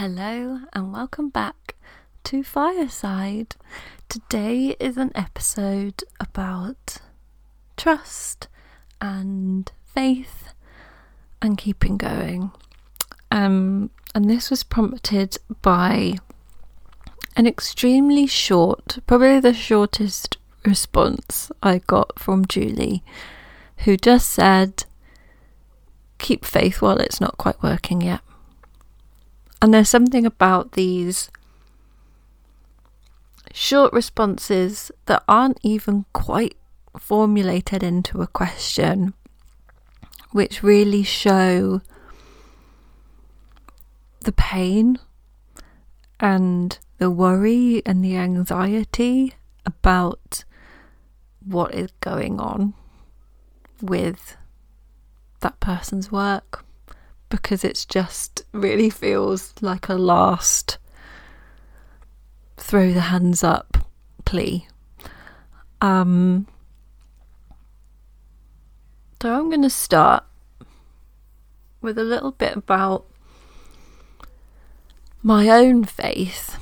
Hello and welcome back to Fireside. Today is an episode about trust and faith and keeping going. Um, and this was prompted by an extremely short, probably the shortest response I got from Julie, who just said, Keep faith while it's not quite working yet. And there's something about these short responses that aren't even quite formulated into a question, which really show the pain and the worry and the anxiety about what is going on with that person's work because it's just really feels like a last throw the hands up plea. Um, so I'm going to start with a little bit about my own faith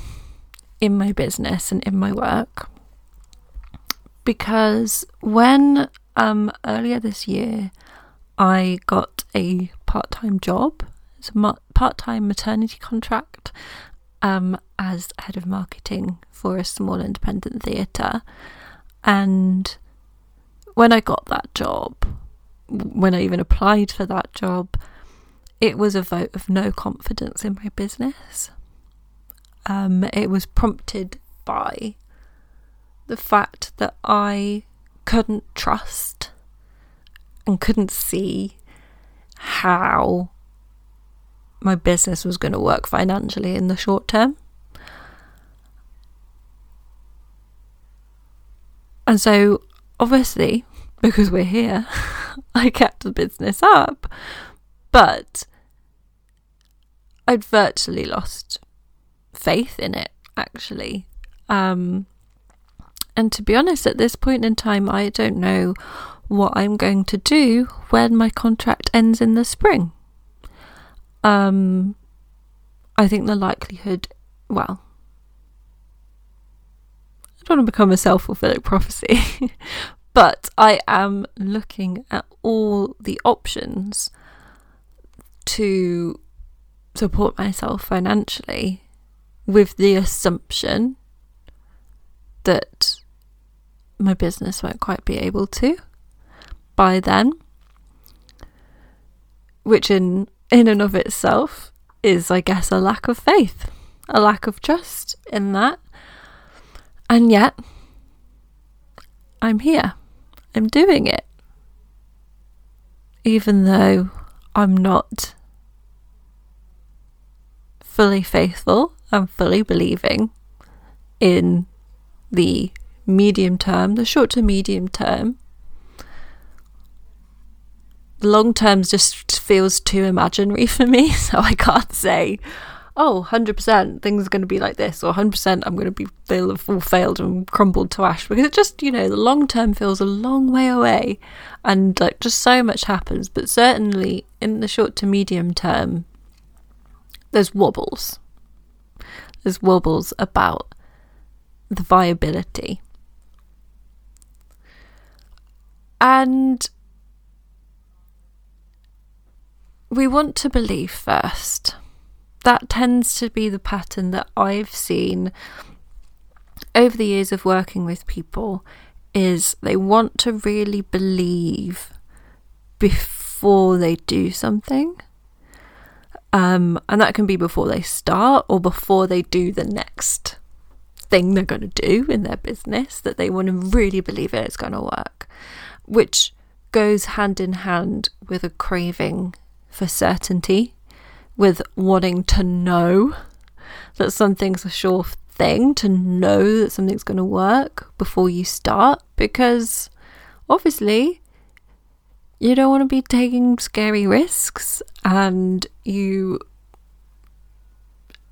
in my business and in my work. Because when um, earlier this year I got a part time job, it's a part time maternity contract um, as head of marketing for a small independent theatre. And when I got that job, when I even applied for that job, it was a vote of no confidence in my business. Um, it was prompted by the fact that I couldn't trust and couldn't see how my business was going to work financially in the short term. And so, obviously, because we're here, I kept the business up, but I'd virtually lost faith in it, actually. Um, and to be honest, at this point in time, I don't know what I'm going to do when my contract ends in the spring. Um, I think the likelihood, well, I don't want to become a self fulfilling prophecy, but I am looking at all the options to support myself financially with the assumption that my business won't quite be able to by then, which in in and of itself is, I guess, a lack of faith, a lack of trust in that. And yet, I'm here. I'm doing it. Even though I'm not fully faithful and fully believing in the medium term, the short to medium term, long terms just feels too imaginary for me, so I can't say, oh, 100% things are going to be like this, or 100% I'm going to be have all failed and crumbled to ash because it just, you know, the long term feels a long way away and like just so much happens. But certainly in the short to medium term, there's wobbles. There's wobbles about the viability. And we want to believe first. That tends to be the pattern that I've seen over the years of working with people is they want to really believe before they do something. Um, and that can be before they start or before they do the next thing they're going to do in their business, that they want to really believe it is going to work, which goes hand in hand with a craving for certainty, with wanting to know that something's a sure thing, to know that something's going to work before you start, because obviously you don't want to be taking scary risks and you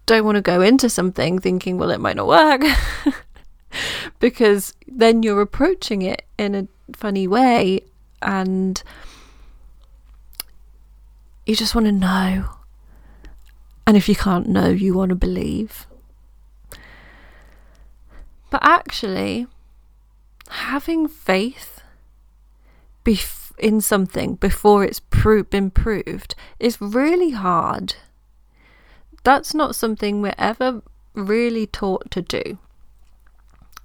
don't want to go into something thinking, well, it might not work. because then you're approaching it in a funny way and you just want to know. And if you can't know, you want to believe. But actually, having faith bef- in something before it's pro- been proved is really hard. That's not something we're ever really taught to do.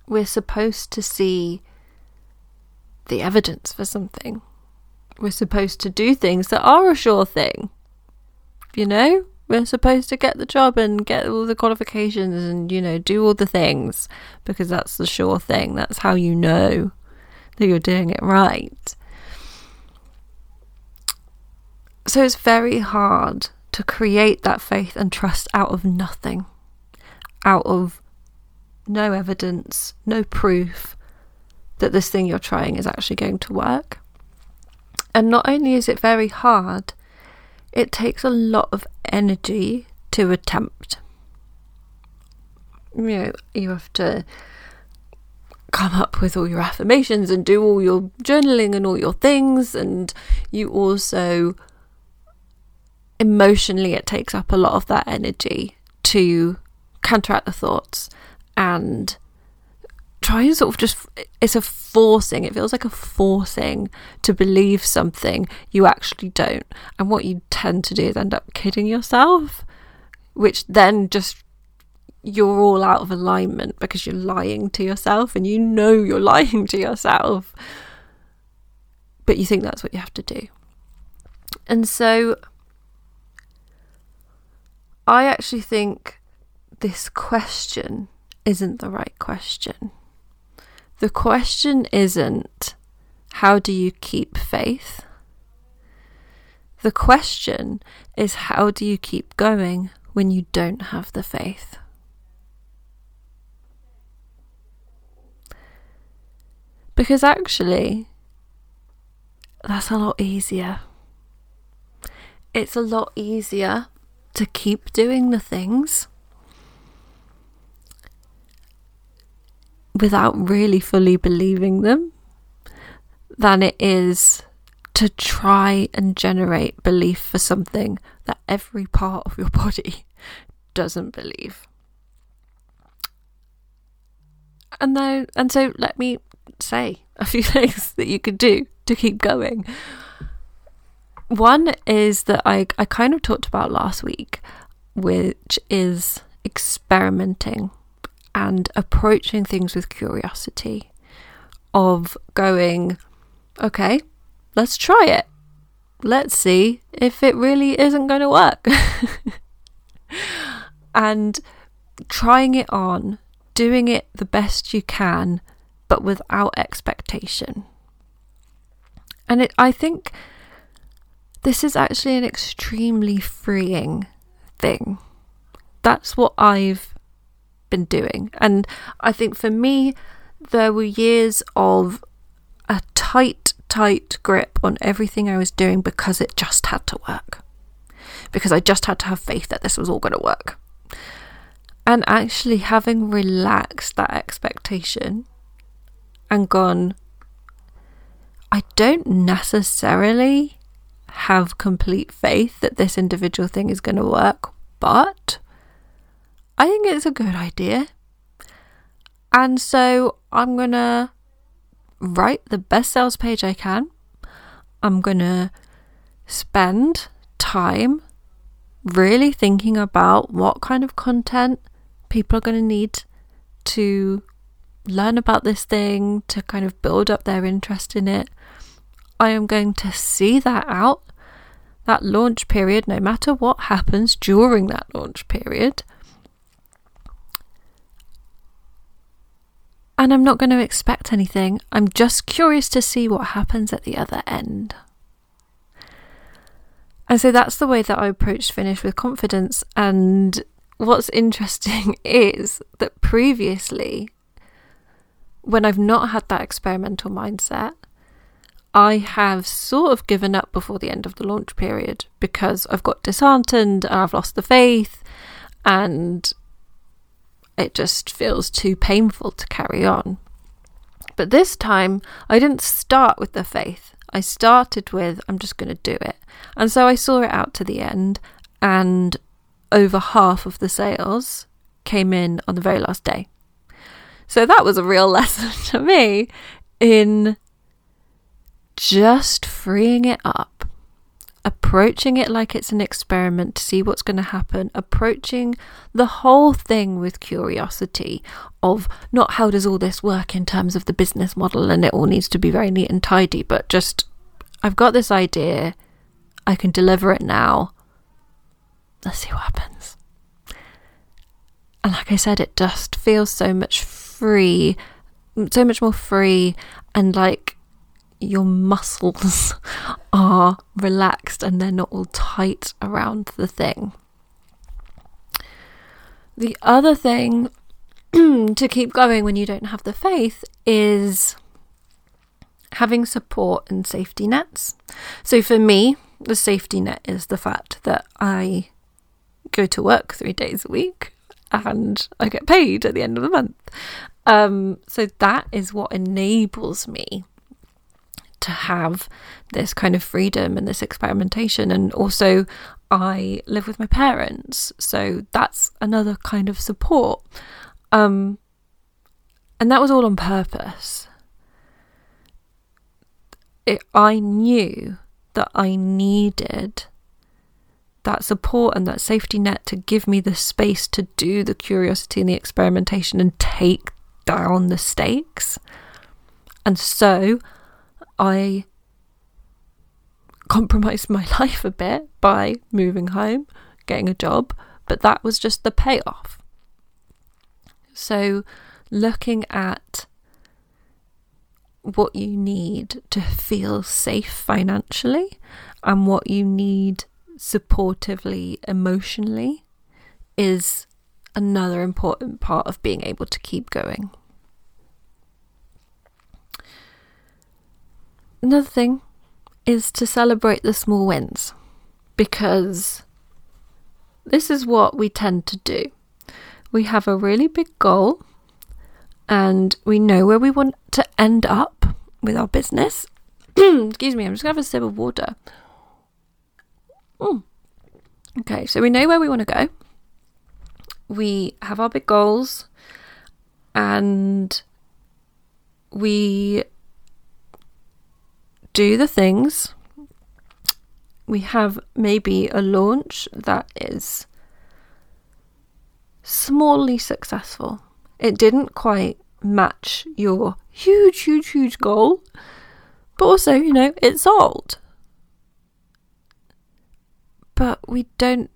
We're supposed to see the evidence for something. We're supposed to do things that are a sure thing. You know? We're supposed to get the job and get all the qualifications and, you know, do all the things because that's the sure thing. That's how you know that you're doing it right. So it's very hard to create that faith and trust out of nothing, out of no evidence, no proof that this thing you're trying is actually going to work. And not only is it very hard, it takes a lot of energy to attempt. You know, you have to come up with all your affirmations and do all your journaling and all your things, and you also emotionally, it takes up a lot of that energy to counteract the thoughts and try and sort of just it's a forcing it feels like a forcing to believe something you actually don't. And what you tend to do is end up kidding yourself which then just you're all out of alignment because you're lying to yourself and you know you're lying to yourself. But you think that's what you have to do. And so I actually think this question isn't the right question. The question isn't how do you keep faith? The question is how do you keep going when you don't have the faith? Because actually, that's a lot easier. It's a lot easier to keep doing the things without really fully believing them than it is to try and generate belief for something that every part of your body doesn't believe. And though and so let me say a few things that you could do to keep going. One is that I, I kind of talked about last week, which is experimenting and approaching things with curiosity, of going, okay, let's try it. Let's see if it really isn't going to work. and trying it on, doing it the best you can, but without expectation. And it, I think this is actually an extremely freeing thing. That's what I've been doing. And I think for me, there were years of a tight, tight grip on everything I was doing because it just had to work. Because I just had to have faith that this was all going to work. And actually having relaxed that expectation and gone, I don't necessarily have complete faith that this individual thing is going to work, but I think it's a good idea. And so I'm going to write the best sales page I can. I'm going to spend time really thinking about what kind of content people are going to need to learn about this thing, to kind of build up their interest in it. I am going to see that out, that launch period, no matter what happens during that launch period. And I'm not going to expect anything. I'm just curious to see what happens at the other end. And so that's the way that I approached Finish with Confidence. And what's interesting is that previously, when I've not had that experimental mindset, I have sort of given up before the end of the launch period because I've got disheartened and I've lost the faith and it just feels too painful to carry on. But this time, I didn't start with the faith. I started with, I'm just going to do it. And so I saw it out to the end and over half of the sales came in on the very last day. So that was a real lesson to me in just freeing it up, approaching it like it's an experiment to see what's going to happen, approaching the whole thing with curiosity of not how does all this work in terms of the business model and it all needs to be very neat and tidy, but just I've got this idea, I can deliver it now. Let's see what happens. And like I said, it just feels so much free, so much more free, and like your muscles are relaxed and they're not all tight around the thing. The other thing to keep going when you don't have the faith is having support and safety nets. So for me, the safety net is the fact that I go to work three days a week and I get paid at the end of the month. Um, so that is what enables me to have this kind of freedom and this experimentation. And also, I live with my parents, so that's another kind of support. Um, and that was all on purpose. It, I knew that I needed that support and that safety net to give me the space to do the curiosity and the experimentation and take down the stakes. And so I compromised my life a bit by moving home, getting a job, but that was just the payoff. So, looking at what you need to feel safe financially and what you need supportively emotionally is another important part of being able to keep going. Another thing is to celebrate the small wins because this is what we tend to do. We have a really big goal and we know where we want to end up with our business. Excuse me, I'm just going to have a sip of water. Mm. Okay, so we know where we want to go. We have our big goals and we do the things. We have maybe a launch that is smallly successful. It didn't quite match your huge, huge, huge goal, but also, you know, it sold. But we don't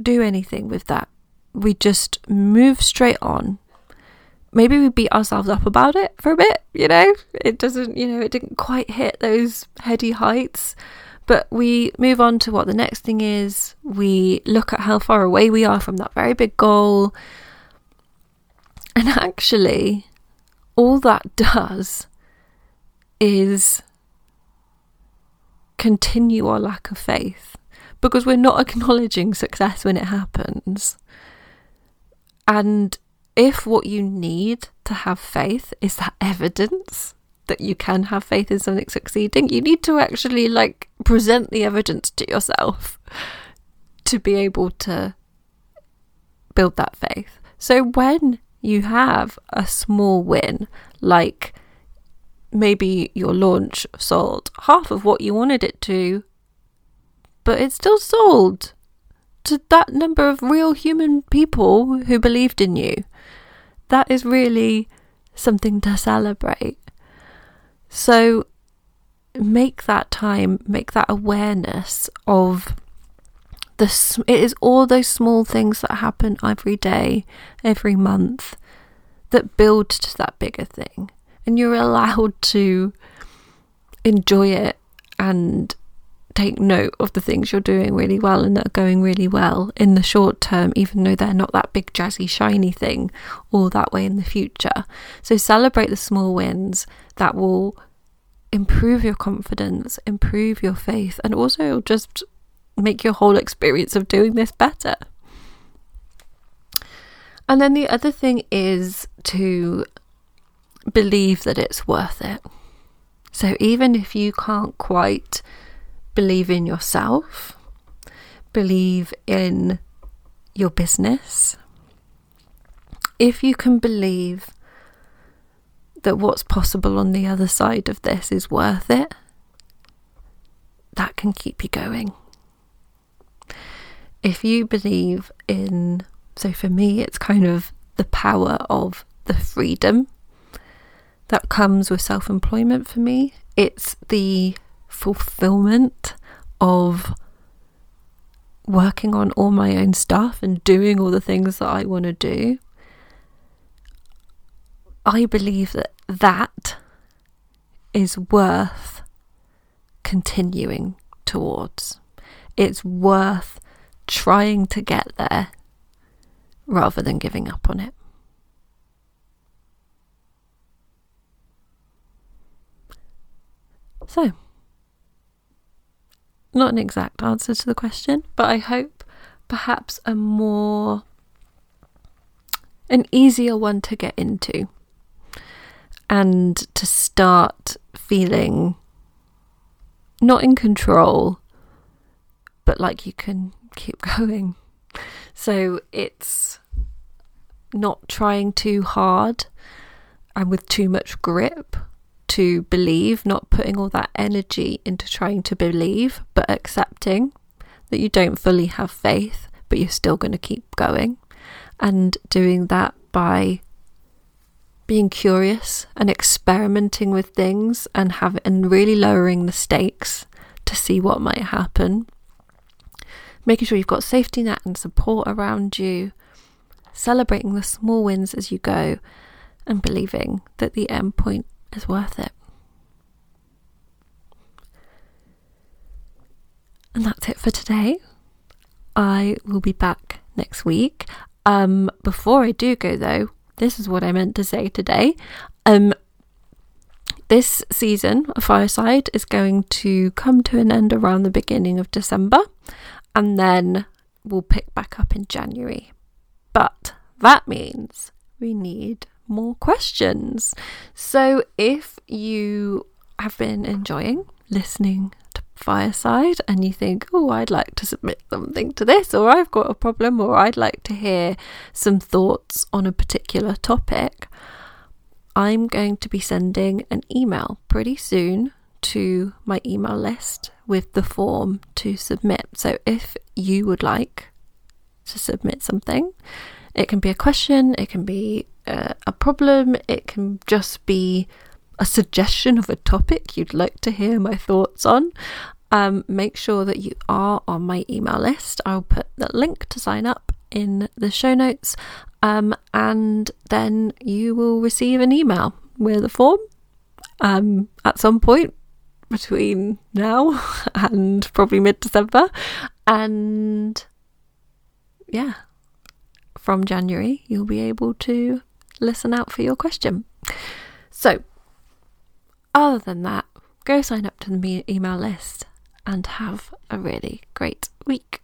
do anything with that. We just move straight on maybe we beat ourselves up about it for a bit, you know? It doesn't, you know, it didn't quite hit those heady heights. But we move on to what the next thing is. We look at how far away we are from that very big goal. And actually, all that does is continue our lack of faith because we're not acknowledging success when it happens. And if what you need to have faith is that evidence that you can have faith in something succeeding, you need to actually like present the evidence to yourself to be able to build that faith. So when you have a small win, like maybe your launch sold half of what you wanted it to, but it still sold to that number of real human people who believed in you that is really something to celebrate. So make that time, make that awareness of the it is all those small things that happen every day, every month that build to that bigger thing. And you're allowed to enjoy it and take note of the things you're doing really well and that are going really well in the short term, even though they're not that big, jazzy, shiny thing all that way in the future. So celebrate the small wins that will improve your confidence, improve your faith, and also just make your whole experience of doing this better. And then the other thing is to believe that it's worth it. So even if you can't quite believe in yourself, believe in your business, if you can believe that what's possible on the other side of this is worth it, that can keep you going. If you believe in, so for me, it's kind of the power of the freedom that comes with self employment for me. It's the fulfillment of working on all my own stuff and doing all the things that I want to do. I believe that that is worth continuing towards. It's worth trying to get there rather than giving up on it. So, not an exact answer to the question, but I hope perhaps a more an easier one to get into and to start feeling not in control but like you can keep going. So it's not trying too hard and with too much grip to believe, not putting all that energy into trying to believe, but accepting that you don't fully have faith, but you're still going to keep going. And doing that by being curious and experimenting with things and have and really lowering the stakes to see what might happen. Making sure you've got safety net and support around you, celebrating the small wins as you go, and believing that the end point is worth it. And that's it for today. I will be back next week. Um, before I do go though, this is what I meant to say today. Um, this season of Fireside is going to come to an end around the beginning of December, and then we'll pick back up in January. But that means we need more questions. So if you have been enjoying listening to Fireside and you think, oh, I'd like to submit something to this, or I've got a problem, or I'd like to hear some thoughts on a particular topic, I'm going to be sending an email pretty soon to my email list with the form to submit. So if you would like to submit something, it can be a question, it can be uh, a problem, it can just be a suggestion of a topic you'd like to hear my thoughts on. Um, make sure that you are on my email list. I'll put the link to sign up in the show notes, um, and then you will receive an email with a form um, at some point between now and probably mid December. And yeah, from January, you'll be able to listen out for your question. So, other than that, go sign up to the email list and have a really great week.